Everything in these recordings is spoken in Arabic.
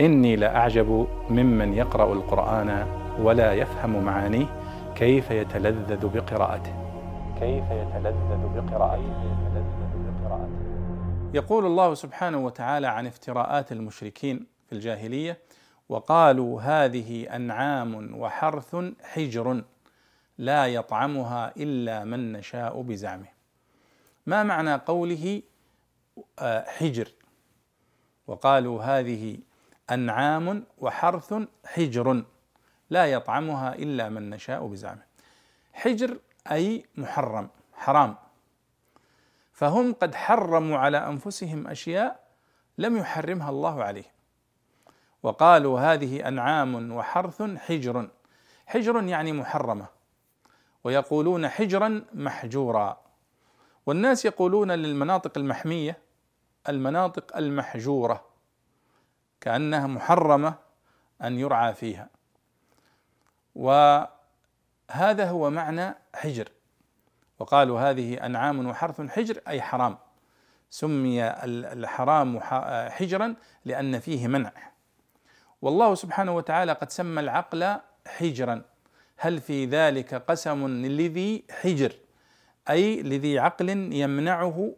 إني لأعجب ممن يقرأ القرآن ولا يفهم معانيه كيف يتلذذ بقراءته. كيف يتلذذ بقراءته. يقول الله سبحانه وتعالى عن افتراءات المشركين في الجاهلية وقالوا هذه أنعام وحرث حجر لا يطعمها إلا من نشاء بزعمه. ما معنى قوله آه، حجر؟ وقالوا هذه أنعام وحرث حجر لا يطعمها إلا من نشاء بزعمه. حجر أي محرم حرام. فهم قد حرموا على أنفسهم أشياء لم يحرمها الله عليهم وقالوا هذه أنعام وحرث حجر. حجر يعني محرمة. ويقولون حجرا محجورا. والناس يقولون للمناطق المحمية المناطق المحجورة. كأنها محرمة أن يرعى فيها. وهذا هو معنى حجر. وقالوا هذه أنعام وحرث حجر أي حرام. سمي الحرام حجرا لأن فيه منع. والله سبحانه وتعالى قد سمى العقل حجرا. هل في ذلك قسم لذي حجر؟ أي لذي عقل يمنعه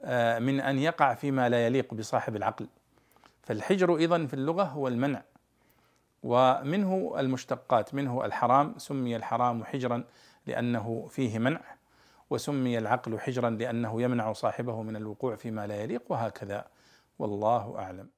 آه، من أن يقع فيما لا يليق بصاحب العقل. فالحجر أيضا في اللغة هو المنع. ومنه المشتقات منه الحرام. سمي الحرام حجرا لأنه فيه منع. وسمي العقل حجرا لأنه يمنع صاحبه من الوقوع فيما لا يليق وهكذا. والله أعلم.